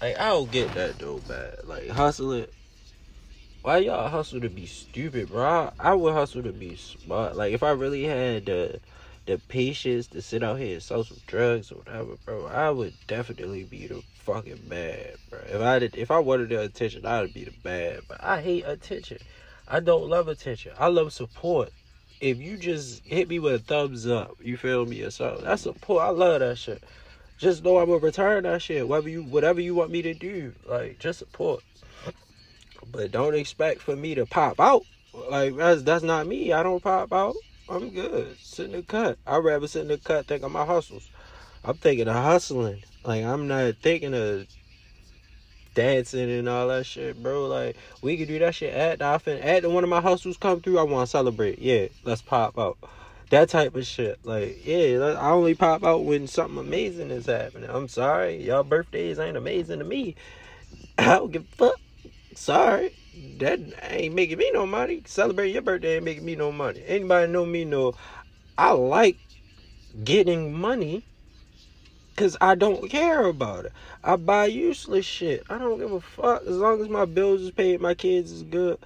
Like I don't get that though, bad. Like hustling. Why y'all hustle to be stupid, bro? I, I would hustle to be smart. Like if I really had the the patience to sit out here and sell some drugs or whatever, bro, I would definitely be the fucking bad, bro. If I did, if I wanted the attention, I'd be the bad. But I hate attention. I don't love attention. I love support. If you just hit me with a thumbs up, you feel me or something, that's support. I love that shit. Just know I'm gonna return that shit. Whatever you, whatever you want me to do, like just support. But don't expect for me to pop out. Like that's that's not me. I don't pop out. I'm good. Sit in the cut. I'd rather sit in the cut thinking of my hustles. I'm thinking of hustling. Like I'm not thinking of dancing and all that shit, bro. Like we could do that shit at the often at one of my hustles come through. I want to celebrate. Yeah, let's pop out. That type of shit. Like yeah, I only pop out when something amazing is happening. I'm sorry, y'all birthdays ain't amazing to me. I don't give a fuck. Sorry that ain't making me no money. Celebrating your birthday ain't making me no money. Anybody know me know I like getting money because I don't care about it. I buy useless shit. I don't give a fuck as long as my bills is paid, my kids is good.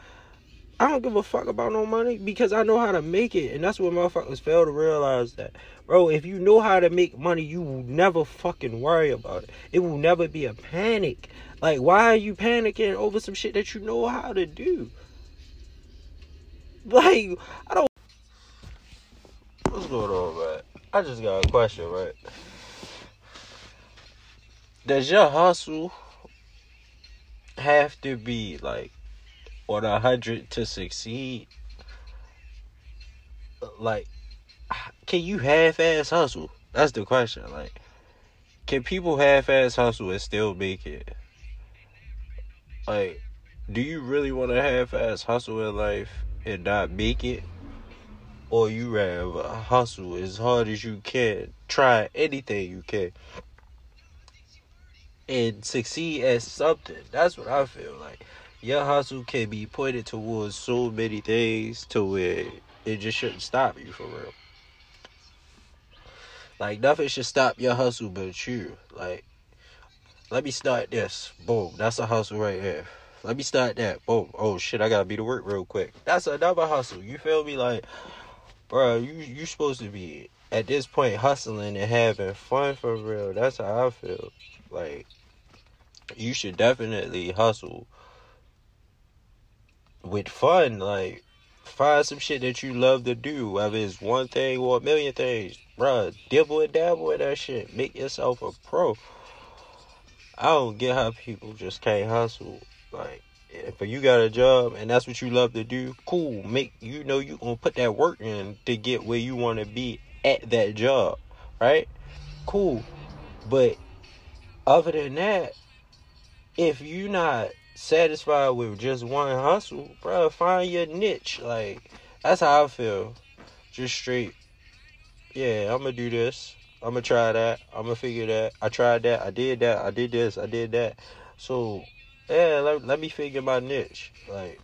I don't give a fuck about no money because I know how to make it. And that's what motherfuckers fail to realize that. Bro, if you know how to make money, you will never fucking worry about it. It will never be a panic. Like, why are you panicking over some shit that you know how to do? Like, I don't. What's going on, man? I just got a question, right? Does your hustle have to be like on a hundred to succeed? Like, can you half-ass hustle? That's the question. Like, can people half-ass hustle and still make it? Like, do you really want to half-ass hustle in life and not make it? Or you rather hustle as hard as you can, try anything you can, and succeed at something? That's what I feel like. Your hustle can be pointed towards so many things to where it just shouldn't stop you for real. Like nothing should stop your hustle but you. Like, let me start this. Boom. That's a hustle right here. Let me start that. Boom. Oh shit, I gotta be to work real quick. That's another hustle. You feel me? Like, bro, you you supposed to be at this point hustling and having fun for real. That's how I feel. Like, you should definitely hustle with fun. Like, find some shit that you love to do, whether it's one thing or a million things. Bruh, dibble and dabble with that shit. Make yourself a pro. I don't get how people just can't hustle. Like, if you got a job and that's what you love to do, cool. Make you know you gonna put that work in to get where you want to be at that job, right? Cool. But other than that, if you not satisfied with just one hustle, bro, find your niche. Like that's how I feel. Just straight. Yeah, I'm gonna do this. I'm gonna try that. I'm gonna figure that. I tried that. I did that. I did this. I did that. So yeah, let, let me figure my niche. Like